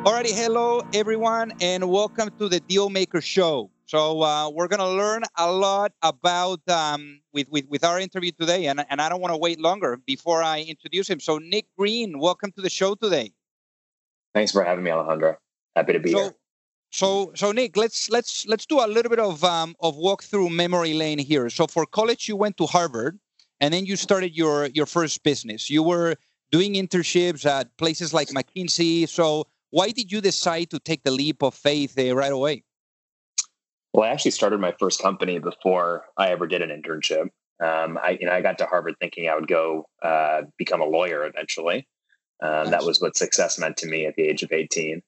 Alrighty, hello everyone, and welcome to the Dealmaker Show. So uh, we're gonna learn a lot about um, with, with with our interview today, and and I don't want to wait longer before I introduce him. So Nick Green, welcome to the show today. Thanks for having me, Alejandro. Happy to be so, here. So so Nick, let's let's let's do a little bit of um, of walk through memory lane here. So for college, you went to Harvard, and then you started your your first business. You were doing internships at places like McKinsey. So why did you decide to take the leap of faith uh, right away? Well, I actually started my first company before I ever did an internship. Um, I, you know, I got to Harvard thinking I would go uh, become a lawyer eventually. Um. That was what success meant to me at the age of 18.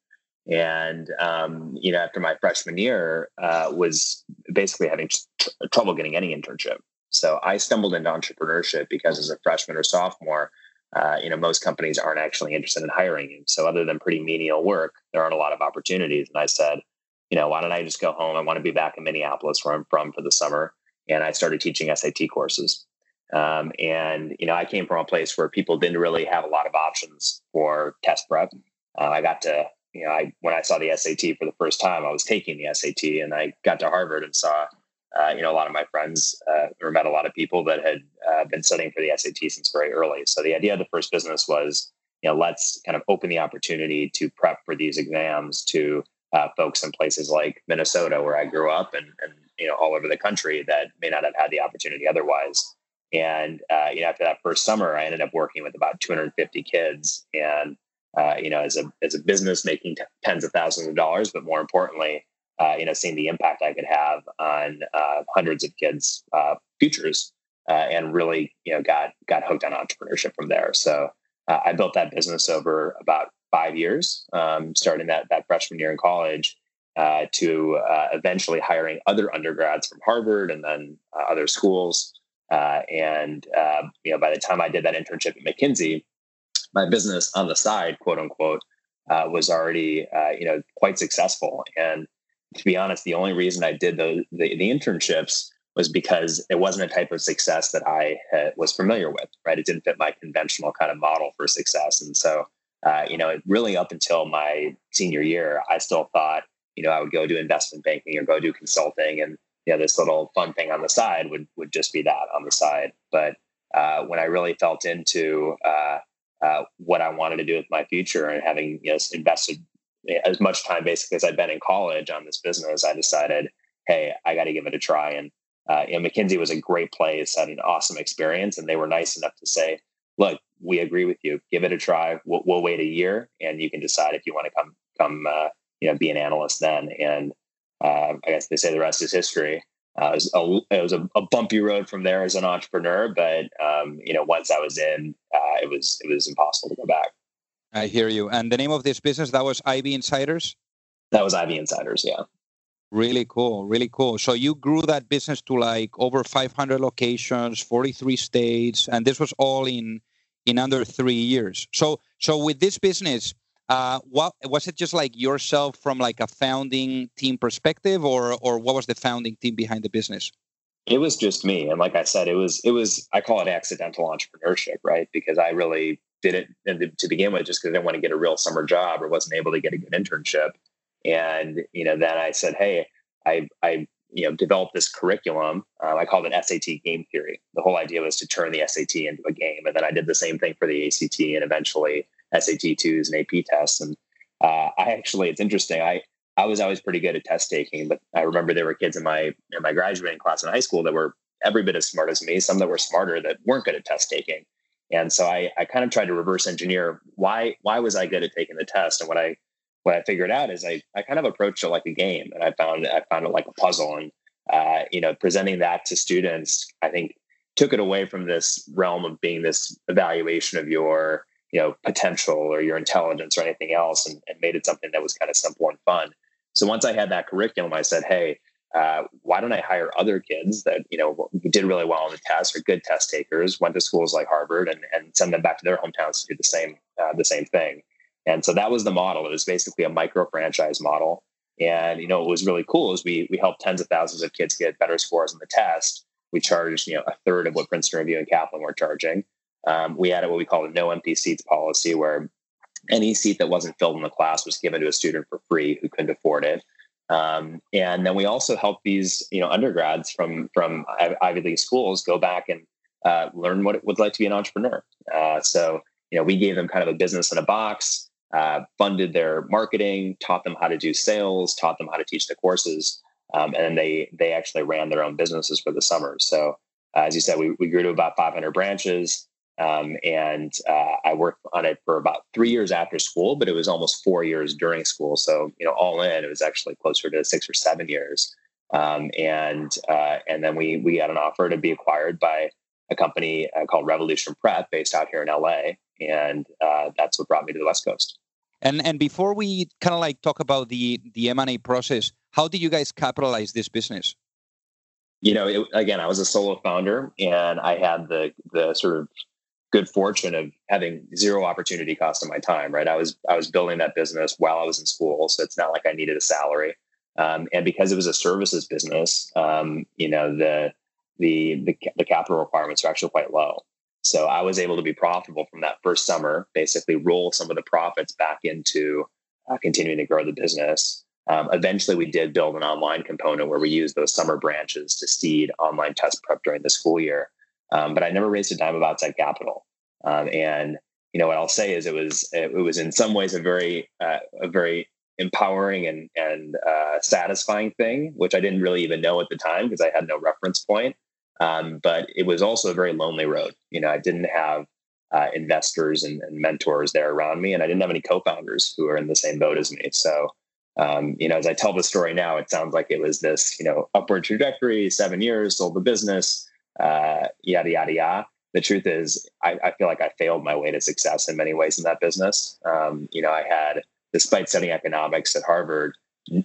And um, you know, after my freshman year, uh, was basically having tr- trouble getting any internship. So I stumbled into entrepreneurship because as a freshman or sophomore, uh, you know, most companies aren't actually interested in hiring you. So other than pretty menial work, there aren't a lot of opportunities. And I said, you know, why don't I just go home? I want to be back in Minneapolis where I'm from for the summer. And I started teaching SAT courses. Um, and, you know, I came from a place where people didn't really have a lot of options for test prep. Uh, I got to, you know, I, when I saw the SAT for the first time, I was taking the SAT and I got to Harvard and saw uh, you know, a lot of my friends uh, or met a lot of people that had uh, been studying for the SAT since very early. So the idea of the first business was, you know, let's kind of open the opportunity to prep for these exams to uh, folks in places like Minnesota, where I grew up, and, and you know, all over the country that may not have had the opportunity otherwise. And uh, you know, after that first summer, I ended up working with about 250 kids, and uh, you know, as a as a business, making t- tens of thousands of dollars, but more importantly, uh, you know, seeing the impact I could have on uh, hundreds of kids' uh, futures, uh, and really, you know, got got hooked on entrepreneurship from there. So uh, I built that business over about five years, um, starting that that freshman year in college, uh, to eventually hiring other undergrads from Harvard and then other schools. and you know, by the time I did that internship at McKinsey, my business on the side, quote unquote, was already you know quite successful and to be honest, the only reason I did the, the, the internships was because it wasn't a type of success that I had, was familiar with, right? It didn't fit my conventional kind of model for success. And so, uh, you know, really up until my senior year, I still thought, you know, I would go do investment banking or go do consulting and, you know, this little fun thing on the side would, would just be that on the side. But uh, when I really felt into uh, uh what I wanted to do with my future and having, you know, invested as much time basically as I'd been in college on this business, I decided, hey, I got to give it a try. And uh, you know, McKinsey was a great place, had an awesome experience, and they were nice enough to say, look, we agree with you. Give it a try. We'll, we'll wait a year, and you can decide if you want to come come uh, you know be an analyst then. And uh, I guess they say the rest is history. Uh, it was, a, it was a, a, bumpy road from there as an entrepreneur, but um, you know, once I was in, uh, it was it was impossible to go back. I hear you. And the name of this business that was Ivy Insiders. That was Ivy Insiders. Yeah. Really cool. Really cool. So you grew that business to like over 500 locations, 43 states, and this was all in in under three years. So so with this business, uh, what was it just like yourself from like a founding team perspective, or or what was the founding team behind the business? It was just me, and like I said, it was it was I call it accidental entrepreneurship, right? Because I really did it to begin with just because I didn't want to get a real summer job or wasn't able to get a good internship. And you know, then I said, hey, I I you know developed this curriculum. Uh, I called it SAT game theory. The whole idea was to turn the SAT into a game, and then I did the same thing for the ACT and eventually SAT twos and AP tests. And uh, I actually, it's interesting. I I was always pretty good at test taking, but I remember there were kids in my in my graduating class in high school that were every bit as smart as me. Some that were smarter that weren't good at test taking. And so I, I kind of tried to reverse engineer why why was I good at taking the test? And what I what I figured out is I, I kind of approached it like a game and I found I found it like a puzzle and uh, you know presenting that to students I think took it away from this realm of being this evaluation of your you know potential or your intelligence or anything else and, and made it something that was kind of simple and fun so once I had that curriculum I said hey uh, why don't I hire other kids that you know did really well on the test or good test takers, went to schools like Harvard, and, and send them back to their hometowns to do the same uh, the same thing. And so that was the model. It was basically a micro franchise model. And you know what was really cool is we we helped tens of thousands of kids get better scores on the test. We charged you know a third of what Princeton Review and Kaplan were charging. Um, we had what we call a no empty seats policy, where any seat that wasn't filled in the class was given to a student for free who couldn't afford it. Um, and then we also help these, you know, undergrads from from Ivy League schools go back and uh, learn what it would like to be an entrepreneur. Uh, so, you know, we gave them kind of a business in a box, uh, funded their marketing, taught them how to do sales, taught them how to teach the courses, um, and then they they actually ran their own businesses for the summer. So, as you said, we, we grew to about 500 branches. Um, and uh, I worked on it for about three years after school, but it was almost four years during school. So you know, all in, it was actually closer to six or seven years. Um, and uh, and then we we got an offer to be acquired by a company uh, called Revolution Prep, based out here in LA, and uh, that's what brought me to the West Coast. And and before we kind of like talk about the the M and A process, how did you guys capitalize this business? You know, it, again, I was a solo founder, and I had the the sort of good fortune of having zero opportunity cost of my time right? I was i was building that business while i was in school so it's not like i needed a salary. Um, and because it was a services business um, you know the, the the the capital requirements are actually quite low. So i was able to be profitable from that first summer basically roll some of the profits back into uh, continuing to grow the business. Um, eventually we did build an online component where we used those summer branches to seed online test prep during the school year um, but I never raised a dime of outside capital. Um, and you know what I'll say is it was it was in some ways a very uh, a very empowering and and uh, satisfying thing, which I didn't really even know at the time because I had no reference point. Um, but it was also a very lonely road. You know, I didn't have uh, investors and, and, mentors there around me, and I didn't have any co-founders who are in the same boat as me. So, um, you know, as I tell the story now, it sounds like it was this, you know, upward trajectory. Seven years, sold the business, uh, yada yada yada. The truth is, I, I, feel like I failed my way to success in many ways in that business. Um, you know, I had, despite studying economics at Harvard,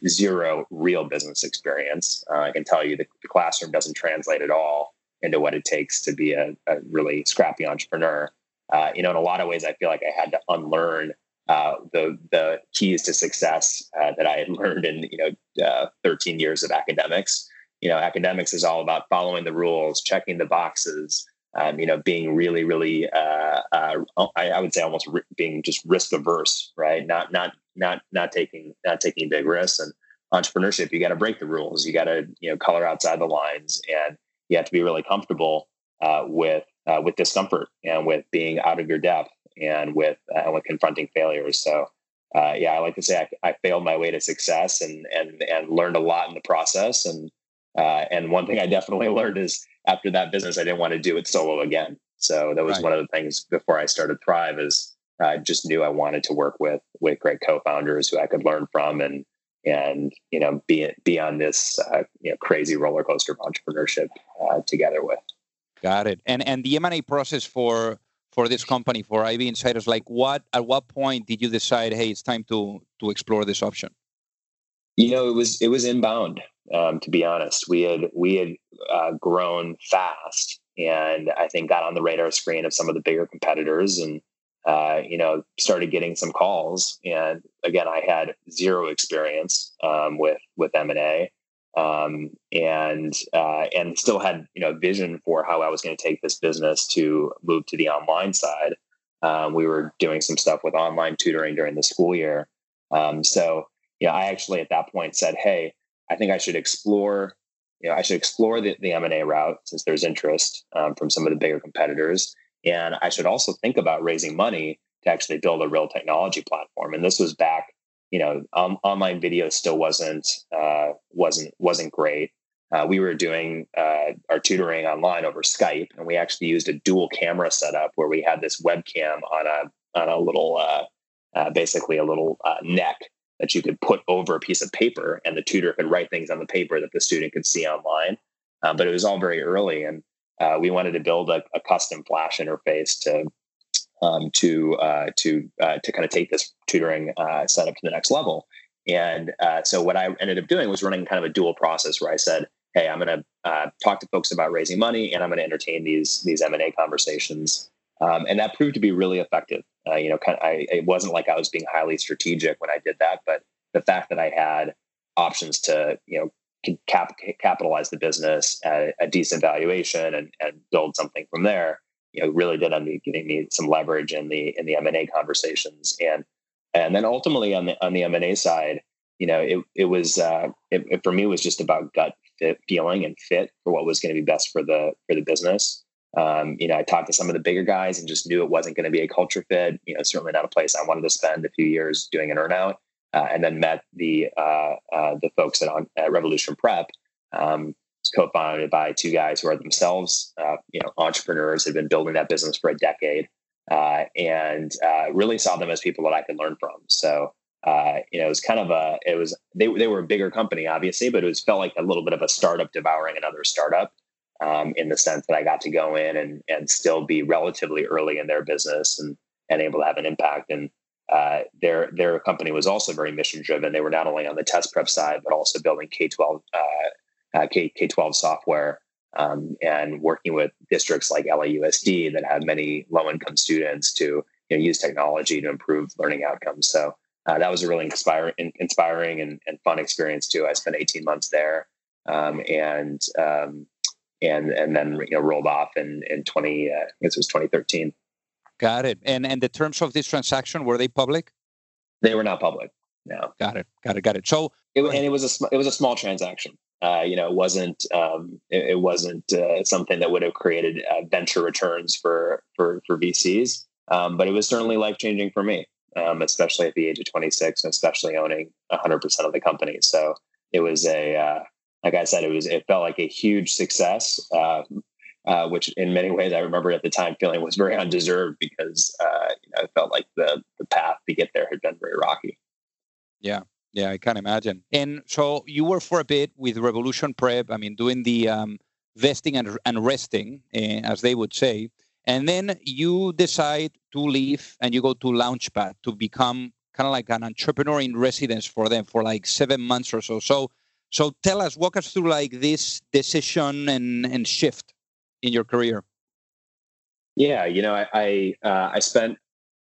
zero real business experience. Uh, I can tell you the, the, classroom doesn't translate at all into what it takes to be a, a really scrappy entrepreneur. Uh, you know, in a lot of ways, I feel like I had to unlearn uh, the the keys to success uh, that I had learned in you know uh, 13 years of academics you know, academics is all about following the rules, checking the boxes, um, you know, being really, really, uh, uh, I, I, would say almost being just risk averse, right? Not, not, not, not taking, not taking big risks. And entrepreneurship, you got to break the rules. You got to, you know, color outside the lines, and you have to be really comfortable uh, with uh, with discomfort and with being out of your depth and with uh, with confronting failures. So. Uh, yeah, I like to say I, I failed my way to success and and and learned a lot in the process and uh, and one thing I definitely learned is after that business, I didn't want to do it solo again. So that was right. one of the things before I started Thrive is I just knew I wanted to work with with great co-founders who I could learn from and and you know be be on this uh, you know crazy roller coaster of entrepreneurship uh, together with. Got it. And and the M and A process for for this company for Ivy Insiders, like what at what point did you decide, hey, it's time to to explore this option? You know, it was it was inbound. Um, to be honest, we had we had uh, grown fast, and I think got on the radar screen of some of the bigger competitors, and uh, you know started getting some calls. And again, I had zero experience um, with with M and A, um, and uh, and still had you know vision for how I was going to take this business to move to the online side. Um, we were doing some stuff with online tutoring during the school year. Um, so, know, I actually at that point said, "Hey, I think I should explore. You know, I should explore the, the M and A route since there's interest um, from some of the bigger competitors, and I should also think about raising money to actually build a real technology platform." And this was back, you know, um, online video still wasn't uh, wasn't wasn't great. Uh, we were doing uh, our tutoring online over Skype, and we actually used a dual camera setup where we had this webcam on a on a little, uh, uh basically a little uh, neck that you could put over a piece of paper, and the tutor could write things on the paper that the student could see online. Um, but it was all very early, and uh, we wanted to build a, a custom Flash interface to um, to to to kind of take this tutoring setup to the next level. And so what I ended up doing was running kind of a dual process where I said, hey, I'm going to uh, talk to folks about raising money, and I'm going to entertain these these M and A conversations. Um, and that proved to be really effective. Uh, you know, kind of, I, it wasn't like I was being highly strategic when I did that, but the fact that I had options to you know cap, capitalize the business at a decent valuation and, and build something from there, you know, really did end up giving me some leverage in the in the M and A conversations. And and then ultimately on the on the M and A side, you know, it it was uh, it, it, for me was just about gut fit, feeling and fit for what was going to be best for the for the business. Um, you know, I talked to some of the bigger guys and just knew it wasn't going to be a culture fit. You know, certainly not a place I wanted to spend a few years doing an earnout. Uh, and then met the uh, uh, the folks at, at Revolution Prep. Um, co-founded by two guys who are themselves, uh, you know, entrepreneurs. Had been building that business for a decade, uh, and uh, really saw them as people that I could learn from. So uh, you know, it was kind of a, it was, they, they were a bigger company, obviously, but it was felt like a little bit of a startup devouring another startup um, in the sense that I got to go in and, and still be relatively early in their business and, and able to have an impact. And uh, their, their company was also very mission driven. They were not only on the test prep side, but also building K-12, uh, uh, K, K-12 software um, and working with districts like LAUSD that have many low income students to you know, use technology to improve learning outcomes. So uh, that was a really inspiring, inspiring and, and, fun experience too. I spent 18 months there, um, and um, and and then you know rolled off in in 20. Uh, I guess it was 2013. Got it. And and the terms of this transaction were they public? They were not public. No. Got it. Got it. Got it. So it, and it was a it was a small transaction. Uh, you know, it wasn't um, it, it, wasn't uh, something that would have created uh, venture returns for for for VCs, um, but it was certainly life changing for me um, especially at the age of 26 and especially owning 100% of the company. So it was a, uh, like I said, it was, it felt like a huge success, uh, uh, which in many ways I remember at the time feeling was very undeserved because, uh, you know, it felt like the, the path to get there had been very rocky. Yeah. Yeah, I can imagine. And so you were for a bit with Revolution Prep. I mean, doing the um, vesting and, and resting, uh, as they would say. And then you decide to leave and you go to Launchpad to become kind of like an entrepreneur in residence for them for like seven months or so. So, so tell us, walk us through like this decision and, and shift in your career. Yeah, you know, I I, uh, I spent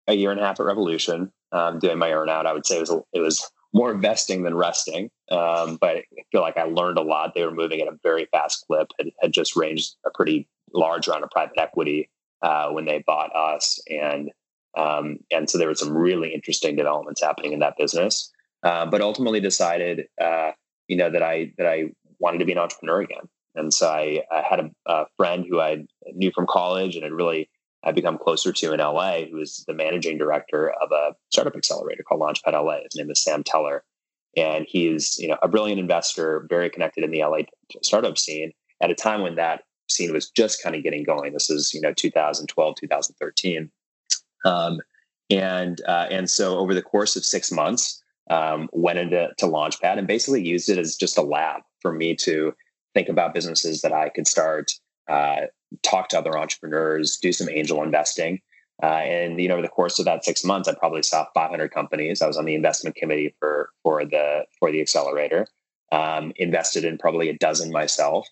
a year and a half at Revolution um, doing my earnout. I would say it was it was more investing than resting, um, but I feel like I learned a lot. They were moving at a very fast clip. Had, had just ranged a pretty large round of private equity uh, when they bought us, and um, and so there were some really interesting developments happening in that business. Uh, but ultimately decided, uh, you know, that I that I wanted to be an entrepreneur again, and so I, I had a, a, friend who I knew from college and had really I'd become closer to in LA, who is the managing director of a startup accelerator called Launchpad LA. His name is Sam Teller, and he's you know a brilliant investor, very connected in the LA startup scene at a time when that scene was just kind of getting going. This is you know 2012, 2013, um, and uh, and so over the course of six months, um, went into to Launchpad and basically used it as just a lab for me to think about businesses that I could start, uh, talk to other entrepreneurs, do some angel investing. Uh, and you know, over the course of that six months, I probably saw 500 companies. I was on the investment committee for for the for the accelerator. Um, invested in probably a dozen myself,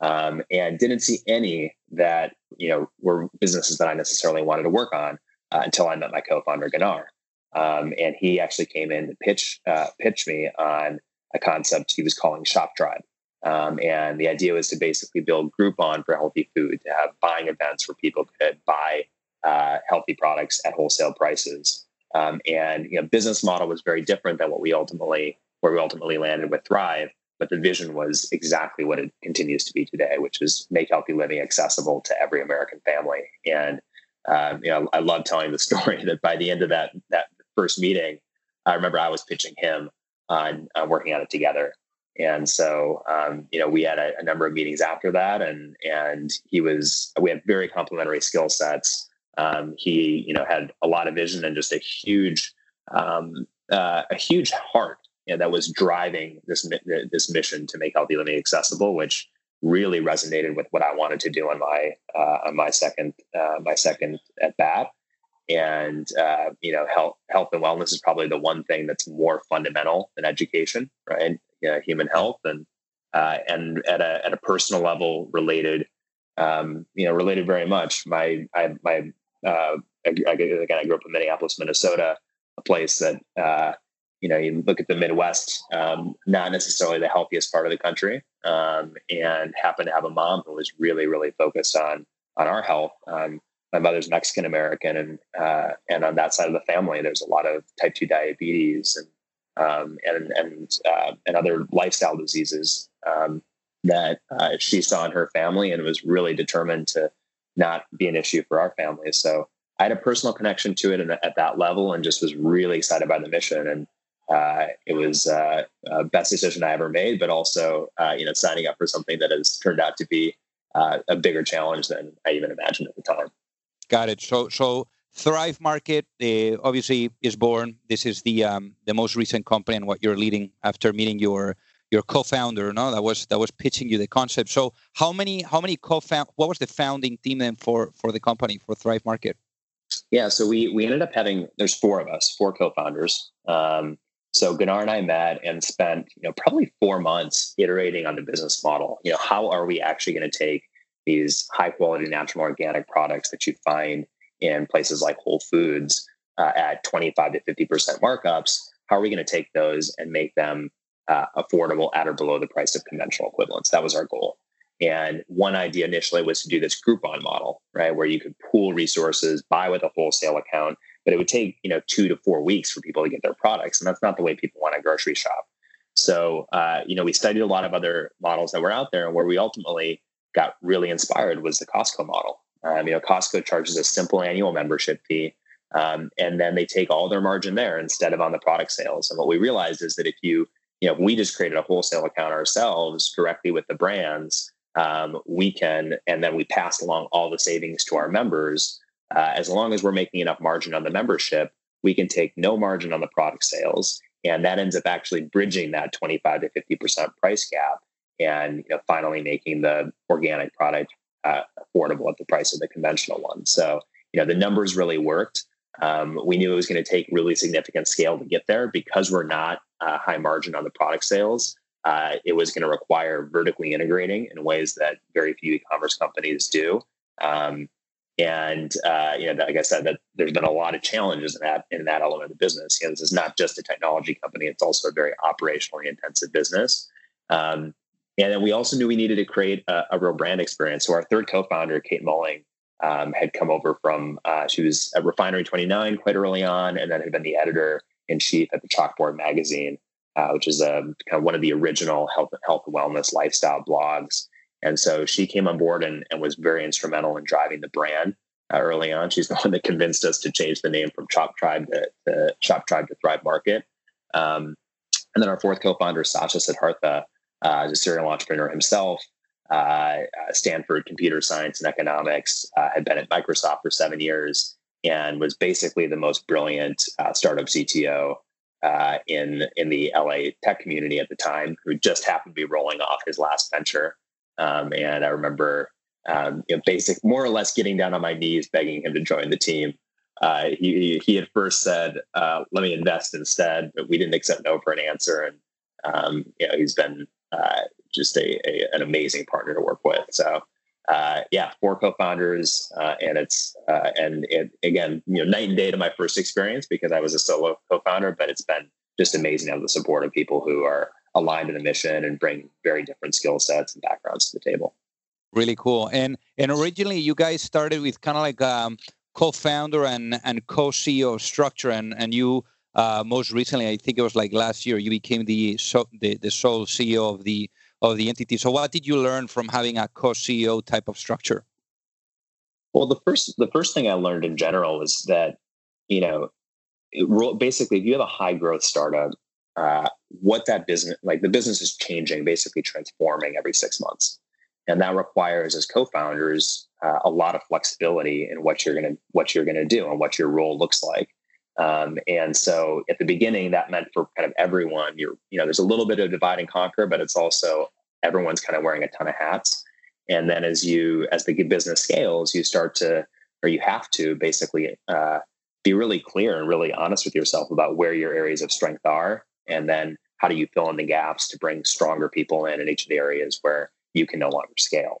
um, and didn't see any that you know were businesses that I necessarily wanted to work on uh, until I met my co-founder Gunnar, um, and he actually came in to pitch uh, pitch me on a concept he was calling Shop Tribe. Um, and the idea was to basically build Groupon for healthy food, to have buying events where people could buy uh, healthy products at wholesale prices. Um, and you know, business model was very different than what we ultimately where we ultimately landed with Thrive. But the vision was exactly what it continues to be today, which is make healthy living accessible to every American family. And um, you know, I love telling the story that by the end of that that first meeting, I remember I was pitching him on, on working on it together. And so, um, you know, we had a, a, number of meetings after that, and and he was we had very complementary skill sets. Um, he, you know, had a lot of vision and just a huge, um, uh, a huge heart you know, that was driving this this mission to make healthy living accessible, which really resonated with what I wanted to do on my uh, on my second uh, my second at bat. And uh, you know, health health and wellness is probably the one thing that's more fundamental than education, right? Human health and uh, and at a at a personal level related, um, you know, related very much. My I my uh, again, I grew up in Minneapolis, Minnesota, a place that uh, you know, you look at the Midwest, um, not necessarily the healthiest part of the country, um, and happen to have a mom who was really, really focused on on our health. My mother's Mexican American, and uh, and on that side of the family, there's a lot of type two diabetes and um, and and uh, and other lifestyle diseases um, that uh, she saw in her family, and was really determined to not be an issue for our family. So I had a personal connection to it at that level, and just was really excited by the mission and uh, it was uh, uh, best decision I ever made, but also uh, you know signing up for something that has turned out to be uh, a bigger challenge than I even imagined at the time. Got it. So so Thrive Market uh, obviously is born. This is the um, the most recent company and what you're leading after meeting your your co-founder. No, that was that was pitching you the concept. So how many how many co-found? What was the founding team then for for the company for Thrive Market? Yeah, so we we ended up having there's four of us, four co-founders. Um, so Gunnar and I met and spent, you know, probably four months iterating on the business model. You know, how are we actually going to take these high quality natural organic products that you find in places like Whole Foods uh, at 25 to 50% markups? How are we going to take those and make them uh, affordable at or below the price of conventional equivalents? That was our goal. And one idea initially was to do this Groupon model, right, where you could pool resources, buy with a wholesale account, but it would take you know two to four weeks for people to get their products and that's not the way people want to grocery shop so uh, you know we studied a lot of other models that were out there and where we ultimately got really inspired was the costco model. Um, you know costco charges a simple annual membership fee um, and then they take all their margin there instead of on the product sales. And what we realized is that if you you know we just created a wholesale account ourselves directly with the brands um, we can and then we pass along all the savings to our members uh, as long as we're making enough margin on the membership, we can take no margin on the product sales. And that ends up actually bridging that 25 to 50% price gap and you know, finally making the organic product uh, affordable at the price of the conventional one. So, you know, the numbers really worked. Um, we knew it was going to take really significant scale to get there because we're not uh, high margin on the product sales. Uh, it was going to require vertically integrating in ways that very few e-commerce companies do. Um, and uh, you know, like I said, that there's been a lot of challenges in that in that element of the business. You know, this is not just a technology company; it's also a very operationally intensive business. Um, and then we also knew we needed to create a, a real brand experience. So our third co-founder, Kate Mulling, um, had come over from uh, she was at Refinery 29 quite early on, and then had been the editor in chief at the Chalkboard magazine, uh, which is a um, kind of one of the original health health and wellness lifestyle blogs. And so she came on board and, and was very instrumental in driving the brand uh, early on. She's the one that convinced us to change the name from Shop Tribe to, to Shop Tribe to Thrive Market. Um, and then our fourth co-founder, Sasha Siddhartha, uh, a serial entrepreneur himself. Uh, uh Stanford computer science and economics, uh, had been at Microsoft for seven years, and was basically the most brilliant uh, startup CTO in in the LA tech community at the time, who just happened to be rolling off his last venture. Um, and I remember, um, you know, basic, more or less getting down on my knees, begging him to join the team. Uh, he, he had first said, uh, let me invest instead, but we didn't accept no for an answer. And, um, you know, he's been uh, just a, a, an amazing partner to work with. So, uh, yeah, four co-founders, uh, and it's uh, and it, again, you know, night and day to my first experience because I was a solo co-founder, but it's been just amazing to have the support of people who are aligned in the mission and bring very different skill sets and backgrounds to the table. Really cool. And and originally you guys started with kind of like um, co-founder and and co-CEO structure, and and you uh, most recently, I think it was like last year, you became the so, the the sole CEO of the of the entity. So, what did you learn from having a co-CEO type of structure? Well, the first the first thing I learned in general is that you know it, basically if you have a high growth startup, uh, what that business like the business is changing, basically transforming every six months, and that requires as co-founders uh, a lot of flexibility in what you're gonna what you're gonna do and what your role looks like. Um, and so at the beginning, that meant for kind of everyone, you're, you know, there's a little bit of divide and conquer, but it's also everyone's kind of wearing a ton of hats. And then as you, as the business scales, you start to, or you have to basically uh, be really clear and really honest with yourself about where your areas of strength are. And then how do you fill in the gaps to bring stronger people in in each of the areas where you can no longer scale.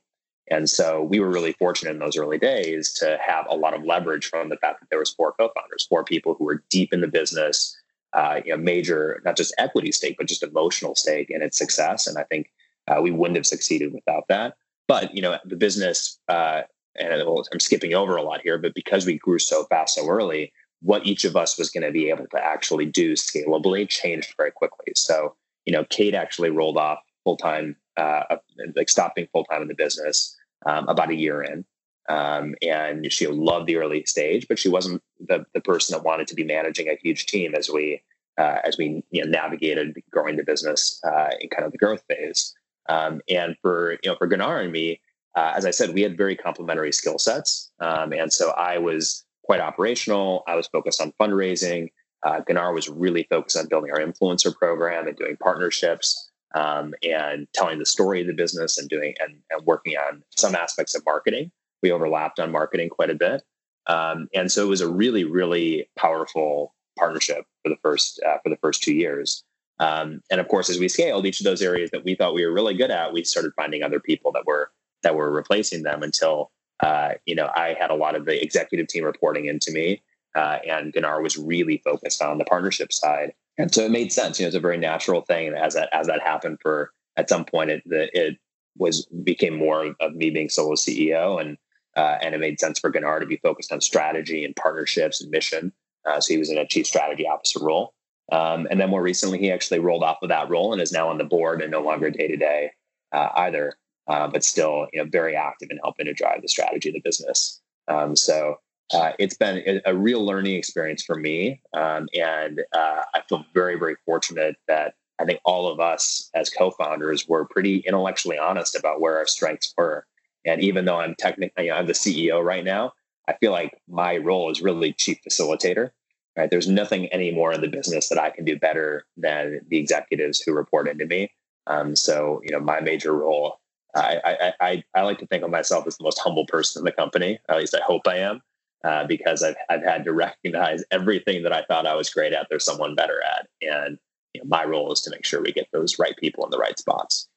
And so we were really fortunate in those early days to have a lot of leverage from the fact that there was four co-founders, four people who were deep in the business, uh, you know, major not just equity stake, but just emotional stake in its success. And I think uh, we wouldn't have succeeded without that. But you know, the business, uh, and I'm skipping over a lot here, but because we grew so fast so early, what each of us was going to be able to actually do scalably changed very quickly. So you know, Kate actually rolled off full time uh, like stopping full time in the business um, about a year in. Um, and she loved the early stage, but she wasn't the, the person that wanted to be managing a huge team as we uh, as we you know, navigated growing the business uh, in kind of the growth phase. Um, and for you know for Gunnar and me, uh, as I said, we had very complementary skill sets, um, and so I was quite operational. I was focused on fundraising. Uh, Gunnar was really focused on building our influencer program and doing partnerships um, and telling the story of the business and doing and, and working on some aspects of marketing. We overlapped on marketing quite a bit, um, and so it was a really, really powerful partnership for the first uh, for the first two years. Um, and of course, as we scaled each of those areas that we thought we were really good at, we started finding other people that were that were replacing them until uh, you know I had a lot of the executive team reporting into me, uh, and Gunnar was really focused on the partnership side. And so it made sense. You know, it's a very natural thing. And as that as that happened for at some point, it it was became more of me being solo CEO, and uh, and it made sense for Gunnar to be focused on strategy and partnerships and mission. Uh, so he was in a chief strategy officer role. Um, and then more recently, he actually rolled off of that role and is now on the board and no longer day to day either, uh, but still you know very active in helping to drive the strategy of the business. Um, so uh, it's been a, real learning experience for me. Um, and uh, I feel very, very fortunate that I think all of us as co founders were pretty intellectually honest about where our strengths were. And even though I'm technically, you know, I'm the CEO right now, I feel like my role is really chief facilitator. Right? There's nothing anymore in the business that I can do better than the executives who report into me. Um, so, you know, my major role, I, I, I, I like to think of myself as the most humble person in the company. At least I hope I am uh, because I've, I've had to recognize everything that I thought I was great at, there's someone better at. And you know, my role is to make sure we get those right people in the right spots.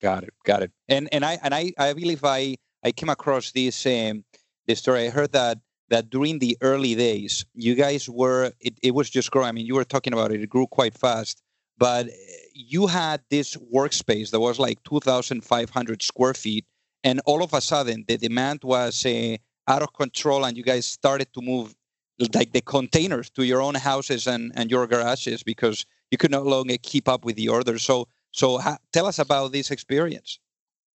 Got it. Got it. And and I and I, I believe I I came across this um this story. I heard that that during the early days, you guys were it, it was just growing. I mean, you were talking about it, it grew quite fast, but you had this workspace that was like 2,500 square feet. And all of a sudden, the demand was uh, out of control and you guys started to move like the containers to your own houses and, and your garages because you could no longer keep up with the orders. So, so ha- tell us about this experience.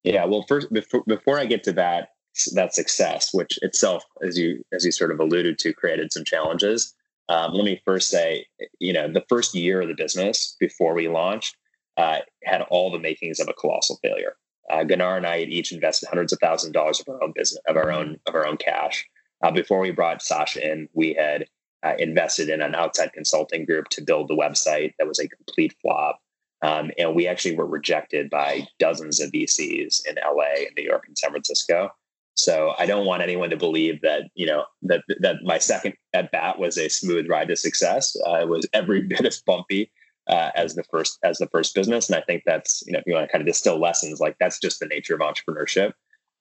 Yeah, well, first before, before I get to that that success, which itself, as you as you sort of alluded to, created some challenges. Um, let me first say, you know, the first year of the business before we launched uh, had all the makings of a colossal failure. Uh, Gunnar and I had each invested hundreds of thousands of dollars of our own business, of our own of our own cash. Uh, before we brought Sasha in, we had uh, invested in an outside consulting group to build the website that was a complete flop. Um, and we actually were rejected by dozens of VCs in LA and New York and San Francisco. So I don't want anyone to believe that you know that that my second at bat was a smooth ride to success. Uh, it was every bit as bumpy uh, as the first as the first business. And I think that's you know if you want to kind of distill lessons, like that's just the nature of entrepreneurship.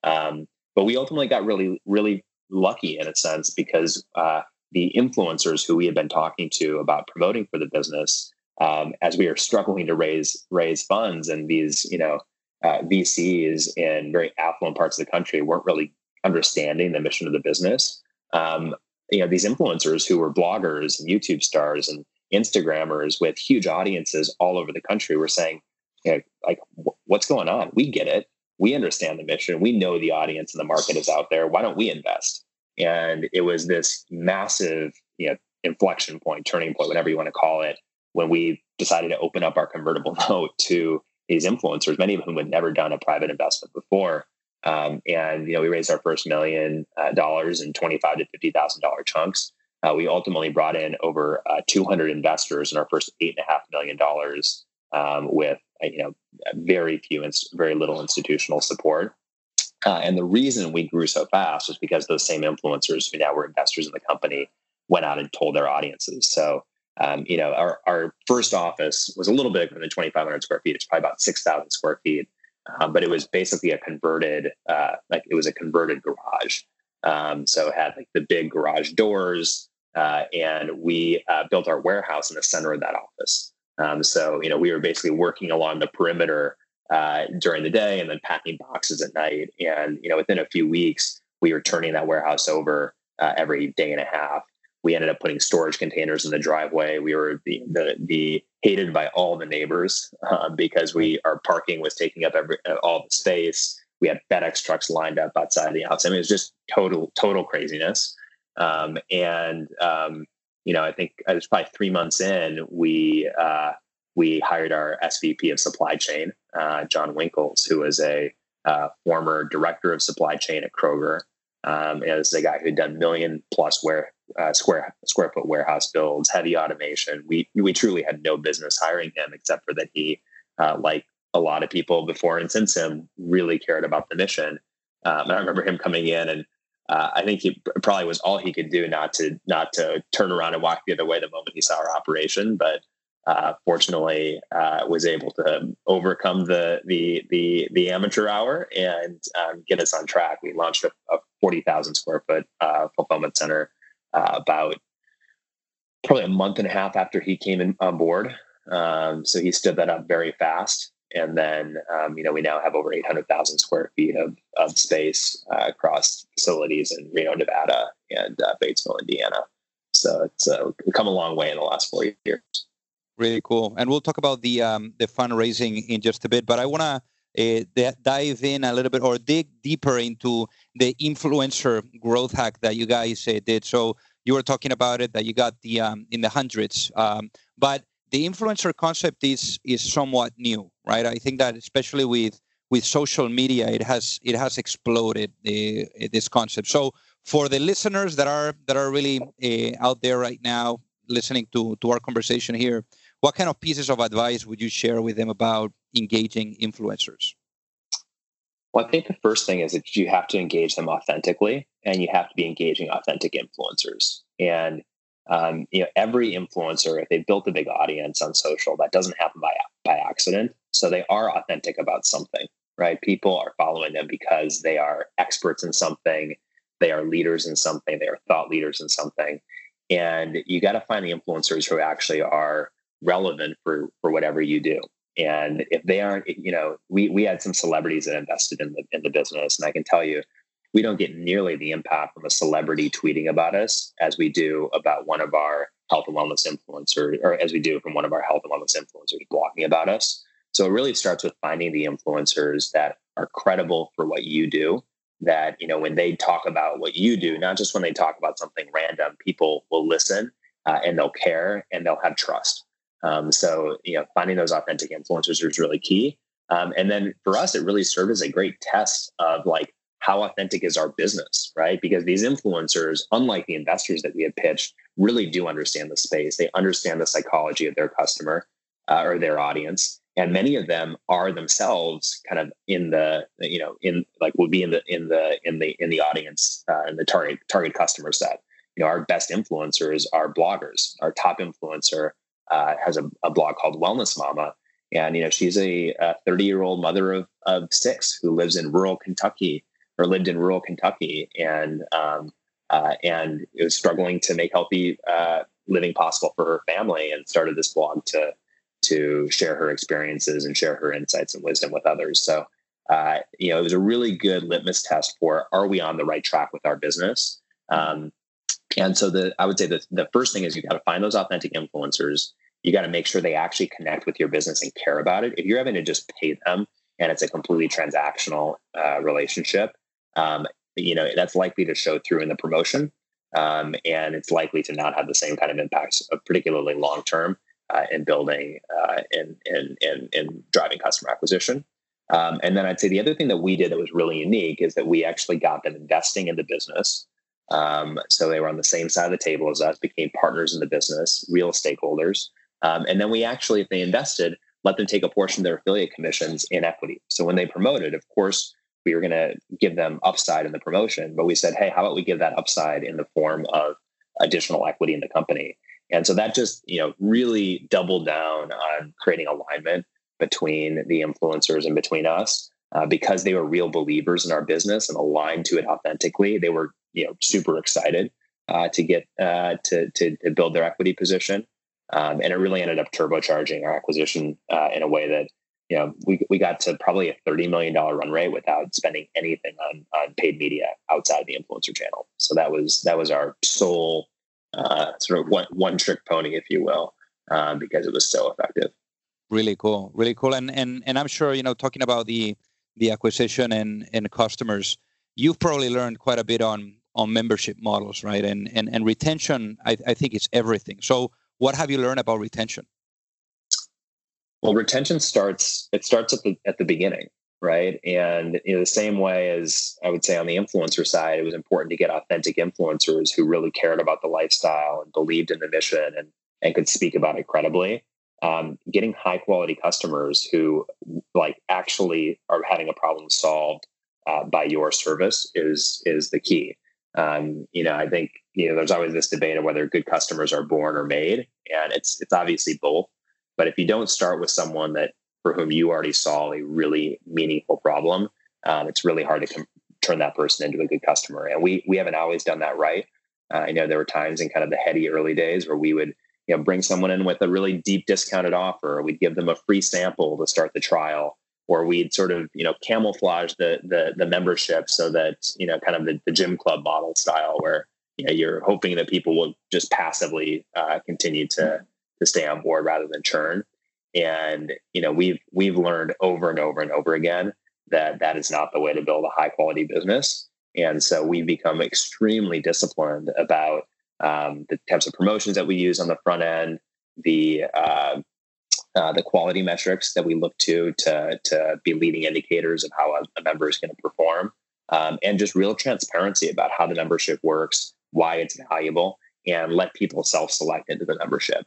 Um, but we ultimately got really really lucky in a sense because uh, the influencers who we had been talking to about promoting for the business, um, as we are struggling to raise raise funds, and these you know uh, VCs in very affluent parts of the country weren't really understanding the mission of the business. um, you know these influencers who were bloggers and YouTube stars and Instagrammers with huge audiences all over the country were saying, you know, like, what's going on? We get it. We understand the mission. We know the audience and the market is out there. Why don't we invest? And it was this massive, you know, inflection point, turning point, whatever you want to call it, when we decided to open up our convertible note to these influencers, many of whom had never done a private investment before. Um, and you know, we raised our first million uh, dollars in twenty-five to fifty thousand dollar chunks. Uh, we ultimately brought in over uh, 200 investors in our first eight and a half million dollars, um, with uh, you know very few, inst- very little institutional support. Uh, and the reason we grew so fast was because those same influencers who now were investors in the company went out and told their audiences. So um, you know, our, our first office was a little bigger than 2,500 square feet. It's probably about 6,000 square feet, um, but it was basically a converted, uh, like it was a converted garage. Um, so it had like the big garage doors, uh, and we uh, built our warehouse in the center of that office. Um, so you know, we were basically working along the perimeter uh, during the day, and then packing boxes at night. And you know, within a few weeks, we were turning that warehouse over uh, every day and a half we ended up putting storage containers in the driveway. We were the the, the hated by all the neighbors uh, because we our parking was taking up every uh, all the space. We had FedEx trucks lined up outside the house. I mean, it was just total total craziness. Um, and um, you know, I think it was probably three months in we uh, we hired our SVP of supply chain, uh, John Winkles, who was a uh, former director of supply chain at Kroger. Um, is a guy who had done million plus where uh, square square foot warehouse builds, heavy automation. We we truly had no business hiring him except for that he, uh, like a lot of people before and since him, really cared about the mission. Um, I remember him coming in, and uh, I think he probably was all he could do not to not to turn around and walk the other way the moment he saw our operation, but. Uh, fortunately, uh, was able to overcome the the the the amateur hour and um, get us on track. We launched a, a forty thousand square foot uh, fulfillment center uh, about probably a month and a half after he came in on board. Um, so he stood that up very fast. And then, um, you know, we now have over 800,000 square feet of, of space uh, across facilities in Reno, Nevada and uh, Batesville, Indiana. So it's uh, come a long way in the last four years. Really cool. And we'll talk about the um, the fundraising in just a bit. But I want to uh, dive in a little bit or dig deeper into the influencer growth hack that you guys uh, did. So you were talking about it that you got the um, in the hundreds, um, but the influencer concept is is somewhat new, right? I think that especially with with social media, it has it has exploded uh, this concept. So for the listeners that are that are really uh, out there right now listening to to our conversation here, what kind of pieces of advice would you share with them about engaging influencers? Well, I think the first thing is that you have to engage them authentically, and you have to be engaging authentic influencers. And um, you know, every influencer, if they built a big audience on social, that doesn't happen by by accident. So they are authentic about something, right? People are following them because they are experts in something, they are leaders in something, they are thought leaders in something, and you got to find the influencers who actually are relevant for for whatever you do. And if they aren't, you know, we we had some celebrities that invested in the in the business, and I can tell you, we don't get nearly the impact from a celebrity tweeting about us as we do about one of our health and wellness influencers, or as we do from one of our health and wellness influencers blogging about us. So it really starts with finding the influencers that are credible for what you do. That you know, when they talk about what you do, not just when they talk about something random, people will listen uh, and they'll care and they'll have trust. Um, so, you know, finding those authentic influencers is really key. Um, and then for us, it really served as a great test of like how authentic is our business, right? Because these influencers, unlike the investors that we had pitched, really do understand the space. They understand the psychology of their customer uh, or their audience. And many of them are themselves kind of in the, you know, in like would be in the in the in the in the audience uh, in the target target customer set. You know, our best influencers are bloggers. Our top influencer uh, has a, a, blog called Wellness Mama, and you know she's a 30 year old mother of, of six who lives in rural Kentucky or lived in rural Kentucky and um, uh, and was struggling to make healthy uh, living possible for her family and started this blog to to share her experiences and share her insights and wisdom with others. So uh, you know it was a really good litmus test for are we on the right track with our business. Um, And so the I would say the the first thing is you got to find those authentic influencers. You got to make sure they actually connect with your business and care about it. If you're having to just pay them and it's a completely transactional uh, relationship, um, you know that's likely to show through in the promotion, um, and it's likely to not have the same kind of impacts, uh, particularly long term, uh, in building uh, in in driving customer acquisition. Um, and then I'd say the other thing that we did that was really unique is that we actually got them investing in the business. Um, so they were on the same side of the table as us, became partners in the business, real stakeholders. Um, and then we actually, if they invested, let them take a portion of their affiliate commissions in equity. So when they promoted, of course, we were going to give them upside in the promotion, but we said, hey, how about we give that upside in the form of additional equity in the company? And so that just, you know, really doubled down on creating alignment between the influencers and between us uh, because they were real believers in our business and aligned to it authentically. They were you know super excited uh, to get uh, to, to, to build their equity position, um, and it really ended up turbocharging our acquisition uh, in a way that you know we we got to probably a thirty million dollar run rate without spending anything on on paid media outside the influencer channel. So that was that was our sole uh, sort of one one trick pony, if you will, um, because it was so effective. Really cool really cool. And and and i'm sure you know talking about the the acquisition and and customers you've probably learned quite a bit on on membership models right? And and, and retention I, I think it's everything. So what have you learned about retention? Well retention starts it starts at the at the beginning right and in the same way as i would say on the influencer side it was important to get authentic influencers who really cared about the lifestyle and believed in the mission and and could speak about it credibly um, getting high quality customers who like actually are having a problem solved uh, by your service is is the key. Um, you know, I think you know there's always this debate of whether good customers are born or made, and it's it's obviously both. But if you don't start with someone that for whom you already solve a really meaningful problem, um, it's really hard to com- turn that person into a good customer. And we we haven't always done that right. Uh, I know there were times in kind of the heady early days where we would you know bring someone in with a really deep discounted offer we'd give them a free sample to start the trial or we'd sort of you know camouflage the the, the membership so that you know kind of the, the gym club model style where you know you're hoping that people will just passively uh, continue to to stay on board rather than churn and you know we've we've learned over and over and over again that that is not the way to build a high quality business and so we've become extremely disciplined about um, the types of promotions that we use on the front end, the uh, uh, the quality metrics that we look to to to be leading indicators of how a, a member is going to perform, um, and just real transparency about how the membership works, why it's valuable, and let people self-select into the membership.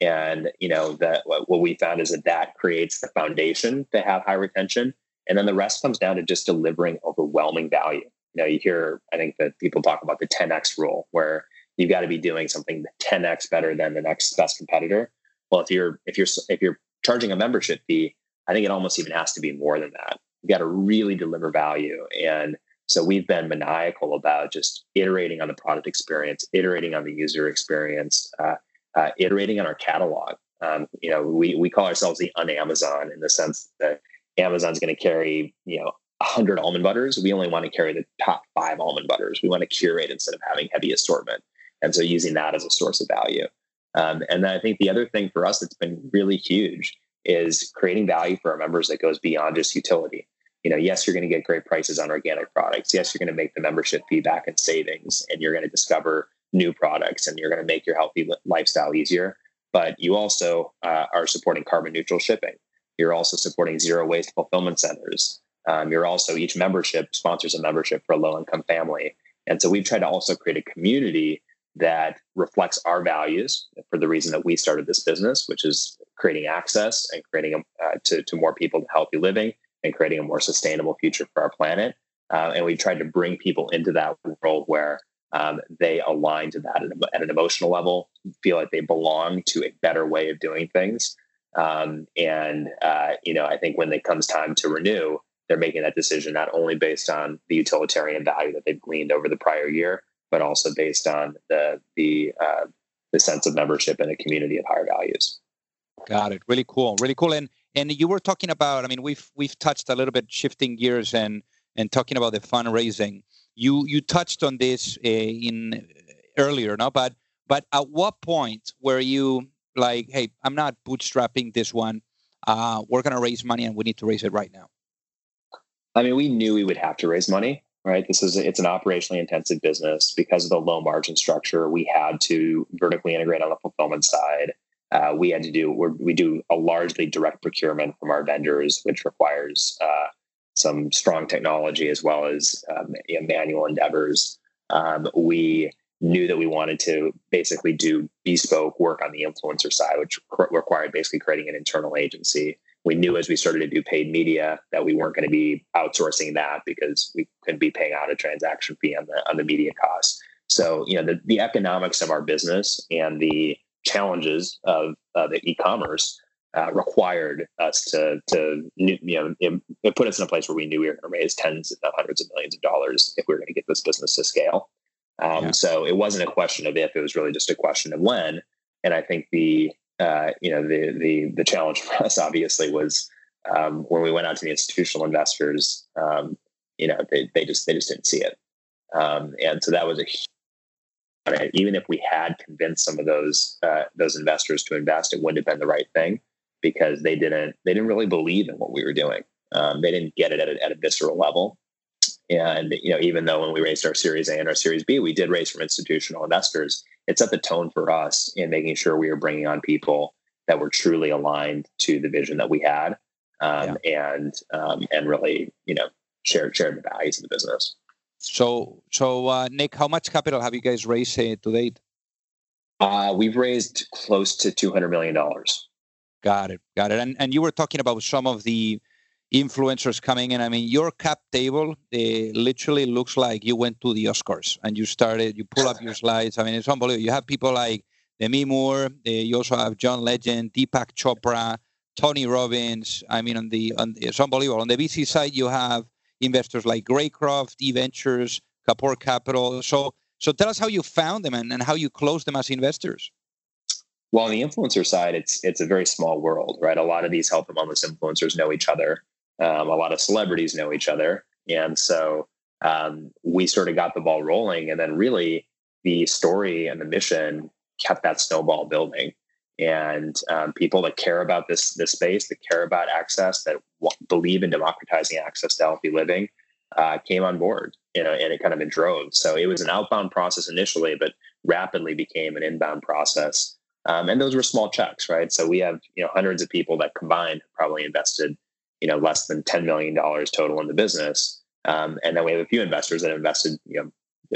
And you know that what, we found is that that creates the foundation to have high retention, and then the rest comes down to just delivering overwhelming value. You know, you hear I think that people talk about the 10x rule, where you've got to be doing something 10x better than the next best competitor. Well, if you're if you're if you're charging a membership fee, I think it almost even has to be more than that. You got to really deliver value, and so we've been maniacal about just iterating on the product experience, iterating on the user experience, uh, uh, iterating on our catalog. Um, you know, we we call ourselves the un-Amazon in the sense that Amazon's going to carry you know 100 almond butters. We only want to carry the top five almond butters. We want to curate instead of having heavy assortment. And so using that as a source of value. Um, and then I think the other thing for us that's been really huge is creating value for our members that goes beyond just utility. You know, yes, you're going to get great prices on organic products. Yes, you're going to make the membership feedback and savings, and you're going to discover new products, and you're going to make your healthy lifestyle easier. But you also uh, are supporting carbon neutral shipping. You're also supporting zero waste fulfillment centers. Um, you're also each membership sponsors a membership for a low income family, and so we've tried to also create a community that reflects our values for the reason that we started this business, which is creating access and creating a, uh, to, to more people to healthy living and creating a more sustainable future for our planet. Uh, and we've tried to bring people into that world where um, they align to that at, an emotional level, feel like they belong to a better way of doing things. Um, and uh, you know, I think when it comes time to renew, they're making that decision not only based on the utilitarian value that they've gleaned over the prior year, but also based on the the uh, the sense of membership in a community of higher values. Got it. Really cool. Really cool. And and you were talking about. I mean, we've we've touched a little bit, shifting gears and and talking about the fundraising. You you touched on this uh, in earlier, no? But but at what point were you like, hey, I'm not bootstrapping this one. Uh, we're going to raise money and we need to raise it right now? I mean, we knew we would have to raise money, right? This is it's an operationally intensive business because of the low margin structure. We had to vertically integrate on the fulfillment side. Uh, we had to do we do a largely direct procurement from our vendors, which requires uh, some strong technology as well as um, you know, manual endeavors. Um, we knew that we wanted to basically do bespoke work on the influencer side, which required basically creating an internal agency. We knew as we started to do paid media that we weren't going to be outsourcing that because we couldn't be paying out a transaction fee on the on the media costs. So you know the, the economics of our business and the challenges of uh, the e-commerce uh, required us to to you know it put us in a place where we knew we were going to raise tens of hundreds of millions of dollars if we were going to get this business to scale. Um, yeah. So it wasn't a question of if; it was really just a question of when. And I think the uh, you know the the the challenge for us obviously was um, when we went out to the institutional investors. Um, you know, they they just they just didn't see it, um, and so that was a huge even if we had convinced some of those uh, those investors to invest, it wouldn't have been the right thing because they didn't they didn't really believe in what we were doing. Um, they didn't get it at a, at a visceral level. And you know, even though when we raised our Series A and our Series B, we did raise from institutional investors, it set the tone for us in making sure we were bringing on people that were truly aligned to the vision that we had, um, yeah. and um, and really, you know, shared shared the values of the business. So, so uh, Nick, how much capital have you guys raised uh, to date? Uh, we've raised close to two hundred million dollars. Got it, got it. And and you were talking about some of the influencers coming in. I mean, your cap table uh, literally looks like you went to the Oscars and you started, you pull up your slides. I mean, it's unbelievable. You have people like Demi Moore, uh, you also have John Legend, Deepak Chopra, Tony Robbins. I mean, on the, on, it's unbelievable. On the VC side, you have investors like Greycroft, E Ventures, Kapor Capital. So, so tell us how you found them and, and how you closed them as investors. Well, on the influencer side, it's it's a very small world, right? A lot of these health and wellness influencers know each other. Um, a lot of celebrities know each other. And so um, we sort of got the ball rolling. And then really the story and the mission kept that snowball building. And um, people that care about this, this space, that care about access, that w- believe in democratizing access to healthy living, uh, came on board, you know, and it kind of in droves. So it was an outbound process initially, but rapidly became an inbound process. Um, and those were small checks, right? So we have you know hundreds of people that combined probably invested you know less than $10 million total in the business. Um, and then we have a few investors that invested you know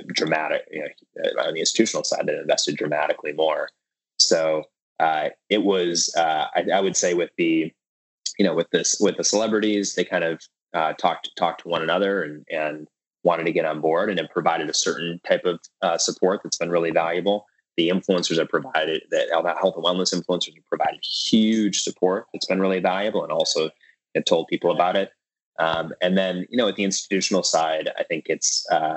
dramatic you know on the institutional side that invested dramatically more. So uh, it was uh, I, I, would say with the you know with this with the celebrities they kind of uh, talked talked to one another and and wanted to get on board and it provided a certain type of uh, support that's been really valuable the influencers have provided that health and wellness influencers have provided huge support that's been really valuable and also had told people about it. Um, and then, you know, at the institutional side, I think it's uh,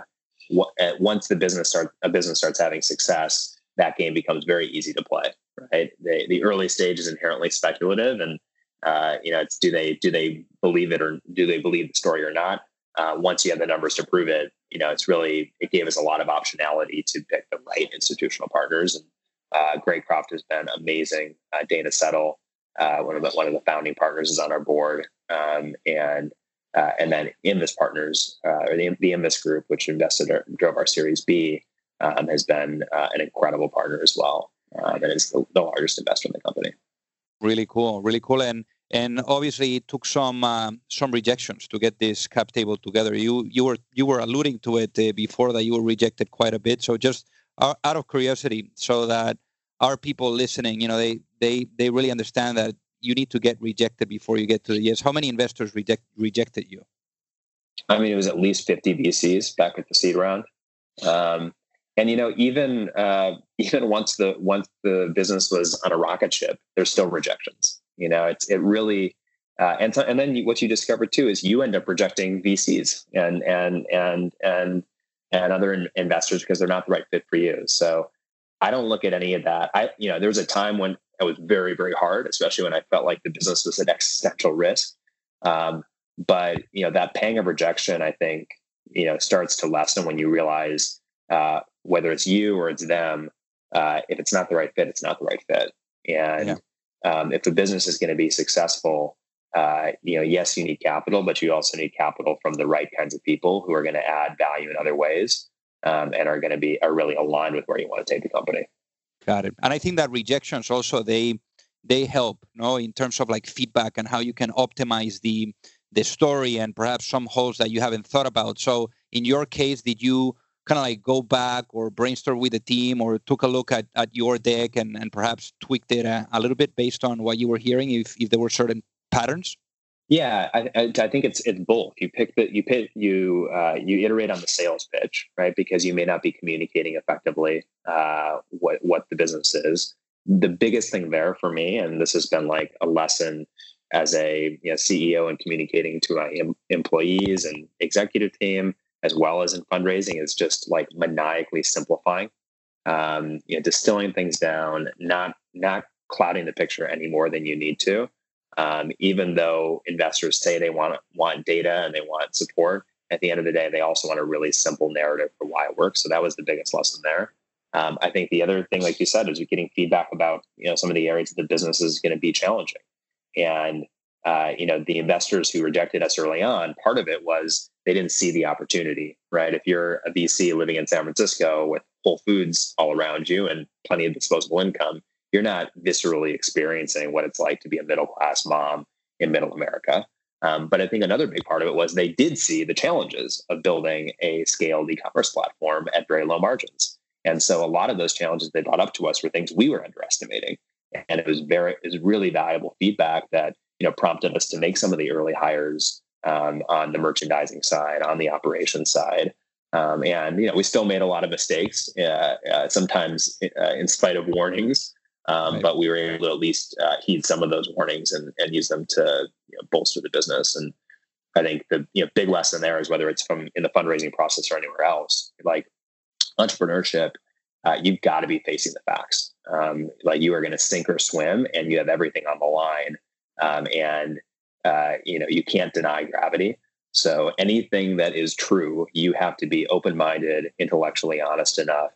w- uh, once the business start a business starts having success, that game becomes very easy to play. Right, the the early stage is inherently speculative, and uh, you know, it's do they do they believe it or do they believe the story or not? Uh, once you have the numbers to prove it, you know, it's really it gave us a lot of optionality to pick the right institutional partners. And uh, Greycroft has been amazing. Uh, Dana Settle uh, one of the one of the founding partners is on our board, um, and uh, and then Invus Partners uh, or the, the Invus Group, which invested or drove our Series B, um, has been an incredible partner as well, um, and is the, the, largest investor in the company. Really cool, really cool, and and obviously it took some uh, some rejections to get this cap table together. You you were you were alluding to it uh, before that you were rejected quite a bit. So just out of curiosity, so that our people listening, you know, they they they really understand that you need to get rejected before you get to the yes. How many investors reject rejected you? I mean, it was at least 50 VCs back at the seed round. Um, and you know, even uh, even once the once the business was on a rocket ship, there's still rejections. You know, it's it really uh, and and then what you discover too is you end up rejecting VCs and and and and and other in- investors because they're not the right fit for you. So I don't look at any of that. I, you know, there was a time when it was very, very hard, especially when I felt like the business was an existential risk. Um, but you know, that pang of rejection, I think, you know, starts to lessen when you realize uh, whether it's you or it's them, uh, if it's not the right fit, it's not the right fit. And yeah. Um, if a business is going to be successful, uh, you know, yes, you need capital, but you also need capital from the right kinds of people who are going to add value in other ways um, and are going to be are really aligned with where you want to take the company. Got it. And I think that rejections also they they help, you know, in terms of like feedback and how you can optimize the the story and perhaps some holes that you haven't thought about. So in your case, did you kind of like go back or brainstorm with the team or took a look at, at your deck and, and perhaps tweaked it a, a little bit based on what you were hearing if, if there were certain patterns? Yeah, I, I, think it's it's both. You pick the you pick you uh, you iterate on the sales pitch, right? Because you may not be communicating effectively uh, what what the business is. The biggest thing there for me, and this has been like a lesson as a you know, CEO and communicating to my em- employees and executive team, as well as in fundraising, is just like maniacally simplifying. Um, you know, distilling things down, not not clouding the picture any more than you need to um, even though investors say they want want data and they want support, at the end of the day, they also want a really simple narrative for why it works. So that was the biggest lesson there. Um, I think the other thing, like you said, is getting feedback about you know some of the areas of the business is going to be challenging, and uh, you know the investors who rejected us early on. Part of it was they didn't see the opportunity, right? If you're a VC living in San Francisco with Whole Foods all around you and plenty of disposable income, you're not viscerally experiencing what it's like to be a middle class mom in middle America. Um, but I think another big part of it was they did see the challenges of building a scaled e-commerce platform at very low margins. And so a lot of those challenges they brought up to us were things we were underestimating. And it was very, it was really valuable feedback that, you know, prompted us to make some of the early hires um, on the merchandising side, on the operations side. Um, and, you know, we still made a lot of mistakes, uh, uh, sometimes uh, in spite of warnings. Um, right. But we were able to at least uh, heed some of those warnings and, and use them to you know, bolster the business. And I think the you know, big lesson there is whether it's from in the fundraising process or anywhere else, like entrepreneurship, uh, you've got to be facing the facts. Um, like you are going to sink or swim, and you have everything on the line. Um, and uh, you know you can't deny gravity. So anything that is true, you have to be open-minded, intellectually honest enough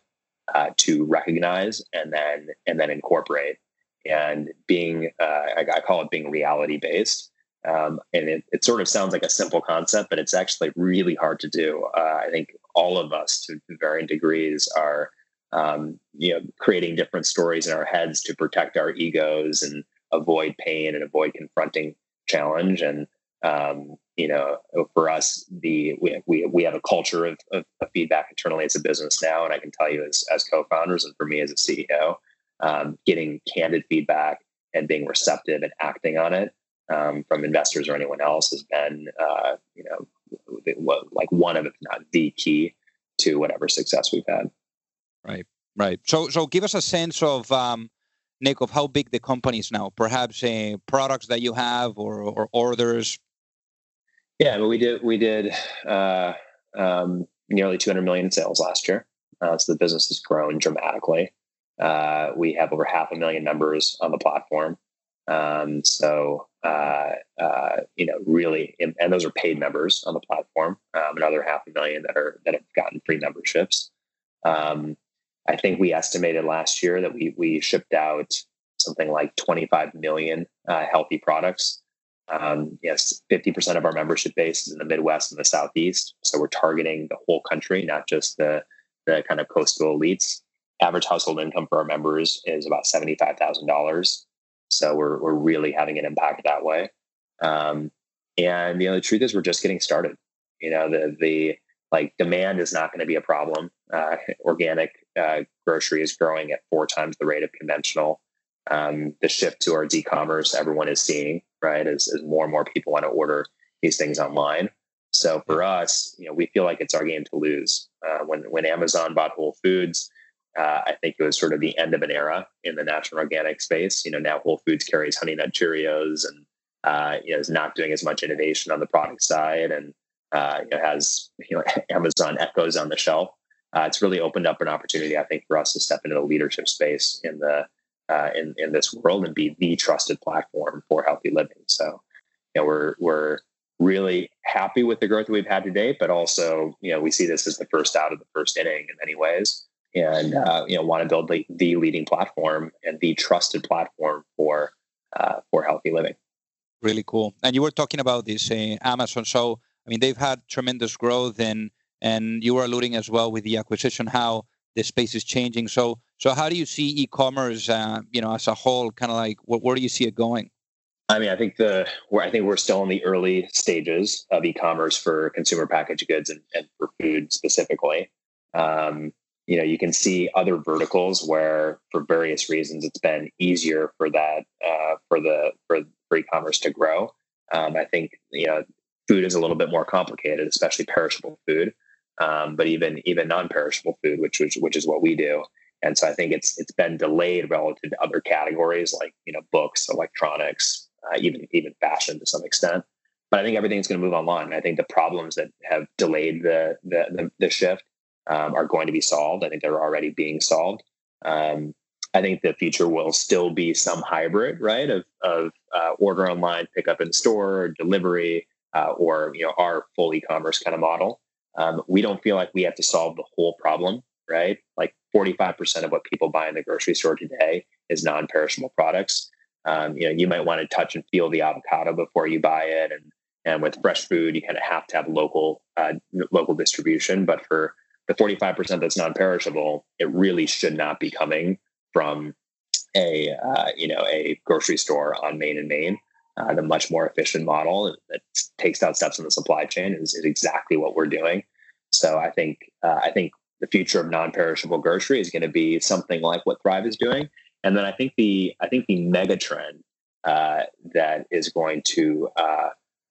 uh, to recognize and then and then incorporate. And being, uh, I, I, call it being reality based. Um, and it, it, sort of sounds like a simple concept, but it's actually really hard to do. Uh, I think all of us, to varying degrees, are um, you know creating different stories in our heads to protect our egos and avoid pain and avoid confronting challenge. And um, you know, for us, the we we, we have a culture of, of, of, feedback internally as a business now, and I can tell you as as co-founders and for me as a CEO, um, getting candid feedback and being receptive and acting on it um, from investors or anyone else has been, uh, you know, like one of, if not the key to whatever success we've had. Right, right. So, so give us a sense of. Um, Nick, of how big the company is now, perhaps uh, products that you have or, or orders, yeah, but we did we did uh, um, nearly 200 million in sales last year. Uh, so the business has grown dramatically. Uh, we have over half a million members on the platform. Um, so uh, uh, you know, really, and those are paid members on the platform. Um, another half a million that are that have gotten free memberships. Um, I think we estimated last year that we we shipped out something like 25 million uh, healthy products. Um, yes, 50% of our membership base is in the Midwest and the Southeast. So we're targeting the whole country, not just the, the kind of coastal elites. Average household income for our members is about $75,000. So we're, we're really having an impact that way. Um, and, you know, the truth is we're just getting started. You know, the, the like demand is not going to be a problem. Uh, organic uh, grocery is growing at four times the rate of conventional. Um, the shift towards e-commerce everyone is seeing right? As, as more and more people want to order these things online. So for us, you know, we feel like it's our game to lose. Uh, when when Amazon bought Whole Foods, uh, I think it was sort of the end of an era in the natural organic space. You know, now Whole Foods carries Honey Nut Cheerios and uh, you know is not doing as much innovation on the product side, and uh, you know, has you know Amazon Echoes on the shelf. Uh, it's really opened up an opportunity, I think, for us to step into the leadership space in the uh, in in this world and be the trusted platform for healthy living. So, you know, we're we're really happy with the growth we've had to date, but also, you know, we see this as the first out of the first inning in many ways. and uh, you know want to build the, the leading platform and the trusted platform for uh, for healthy living. Really cool. And you were talking about this uh, Amazon. So I mean, they've had tremendous growth, and and you were alluding as well with the acquisition how the space is changing. So so how do you see e-commerce, uh, you know, as a whole? Kind of like where, where do you see it going? I mean, I think the I think we're still in the early stages of e-commerce for consumer packaged goods and, and for food specifically. Um, you know, you can see other verticals where, for various reasons, it's been easier for that uh, for the for, for e-commerce to grow. Um, I think you know, food is a little bit more complicated, especially perishable food, um, but even even non-perishable food, which which which is what we do. And so I think it's it's been delayed relative to other categories like you know books, electronics, uh, even even fashion to some extent. But I think everything's going to move online. I think the problems that have delayed the the, the, the shift um, are going to be solved. I think they're already being solved. Um, I think the future will still be some hybrid, right, of of uh, order online, pick up in store, delivery, uh, or you know our full e-commerce kind of model. Um, we don't feel like we have to solve the whole problem, right? Like 45% of what people buy in the grocery store today is non-perishable products. Um, you know, you might want to touch and feel the avocado before you buy it, and and with fresh food, you kind of have to have local uh, local distribution. But for the 45% that's non-perishable, it really should not be coming from a uh, you know a grocery store on Main and Main. Uh, the much more efficient model that takes down steps in the supply chain is, is exactly what we're doing. So I think uh, I think the future of non-perishable grocery is going to be something like what Thrive is doing, and then I think the I think the mega trend uh, that is going to uh,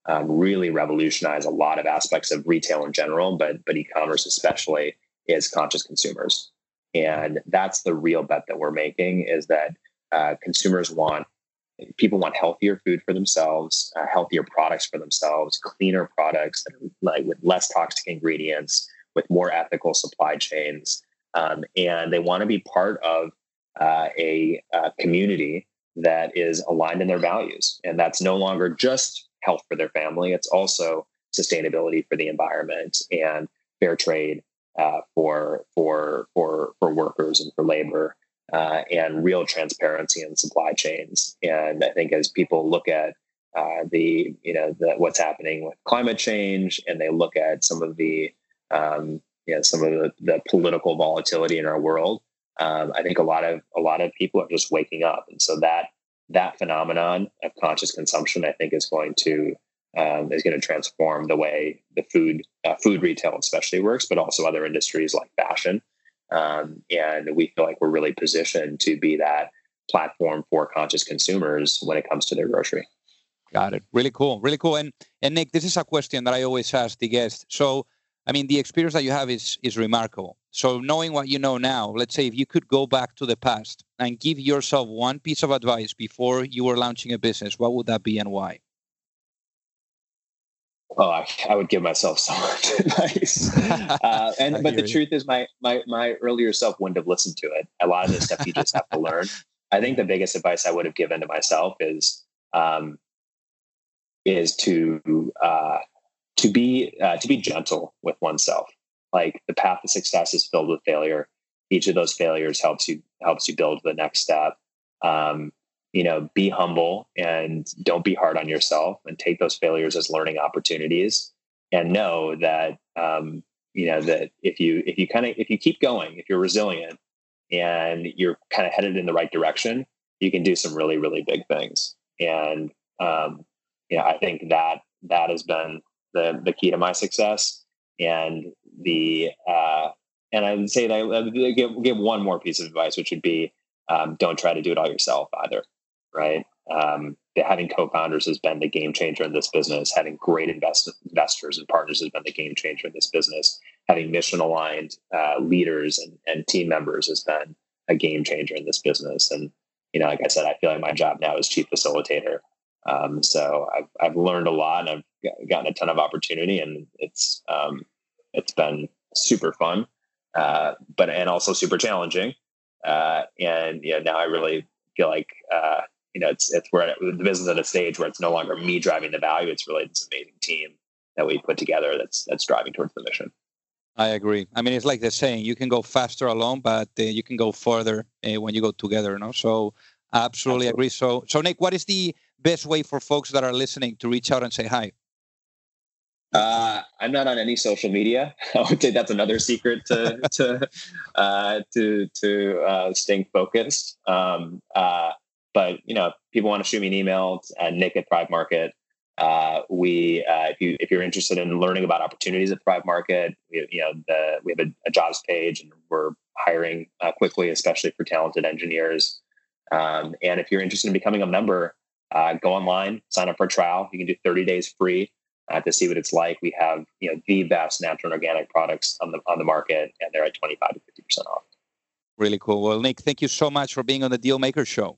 um, really revolutionize a lot of aspects of retail in general, but but e-commerce especially, is conscious consumers, and that's the real bet that we're making. Is that uh, consumers want people want healthier food for themselves, uh, healthier products for themselves, cleaner products that are like with less toxic ingredients, with more ethical supply chains, um, and they want to be part of uh, a, a community that is aligned in their values. And that's no longer just health for their family, it's also sustainability for the environment and fair trade uh, for for for for workers and for labor uh, and real transparency in supply chains. And I think as people look at uh, the you know the, what's happening with climate change and they look at some of the um, you know some of the, the political volatility in our world, um, I think a lot of a lot of people are just waking up, and so that that phenomenon of conscious consumption, I think, is going to um, is going to transform the way the food uh, food retail especially works, but also other industries like fashion. Um, and we feel like we're really positioned to be that platform for conscious consumers when it comes to their grocery. Got it. Really cool. Really cool. And and Nick, this is a question that I always ask the guests. So I mean, the experience that you have is is remarkable. So knowing what you know now, let's say if you could go back to the past and give yourself one piece of advice before you were launching a business, what would that be and why? Oh, I, I would give myself so much advice. Uh, and but the truth is, my my my earlier self wouldn't have listened to it. A lot of this stuff you just have to learn. I think the biggest advice I would have given to myself is um, is to uh, to be uh, to be gentle with oneself. Like the path to success is filled with failure. Each of those failures helps you helps you build the next step. Um, you know, be humble and don't be hard on yourself, and take those failures as learning opportunities. And know that um, you know that if you if you kind of if you keep going, if you're resilient and you're kind of headed in the right direction, you can do some really really big things. And um, you know, I think that that has been the the key to my success. And the uh, and I would say that I give give one more piece of advice, which would be um, don't try to do it all yourself either. Right. Um, having co-founders has been the game changer in this business. Having great invest- investors and partners has been the game changer in this business. Having mission aligned uh, leaders and, and team members has been a game changer in this business. And you know, like I said, I feel like my job now is chief facilitator. Um, so I've, I've learned a lot and I've gotten a ton of opportunity and it's, um, it's been super fun, uh, but, and also super challenging. Uh, and, you know, now I really feel like, uh, you know, it's, it's where the business at a stage where it's no longer me driving the value. It's really this amazing team that we put together that's, that's driving towards the mission. I agree. I mean, it's like the saying: you can go faster alone, but uh, you can go further uh, when you go together. No, so absolutely, absolutely agree. So, so Nick, what is the best way for folks that are listening to reach out and say hi? Uh, I'm not on any social media. I would say that's another secret to to uh, to to uh, staying focused. Um, uh, but you know, people want to shoot me an email at nick at Thrive Market. Uh, we, uh, if you if you're interested in learning about opportunities at Thrive Market, we, you know, the, we have a, a, jobs page, and we're hiring quickly, especially for talented engineers. Um, and if you're interested in becoming a member, go online, sign up for a trial. You can do 30 days free uh, to see what it's like. We have you know the best natural and organic products on the on the market, and they're at 25 to 50 percent off. Really cool. Well, Nick, thank you so much for being on the Dealmaker Show.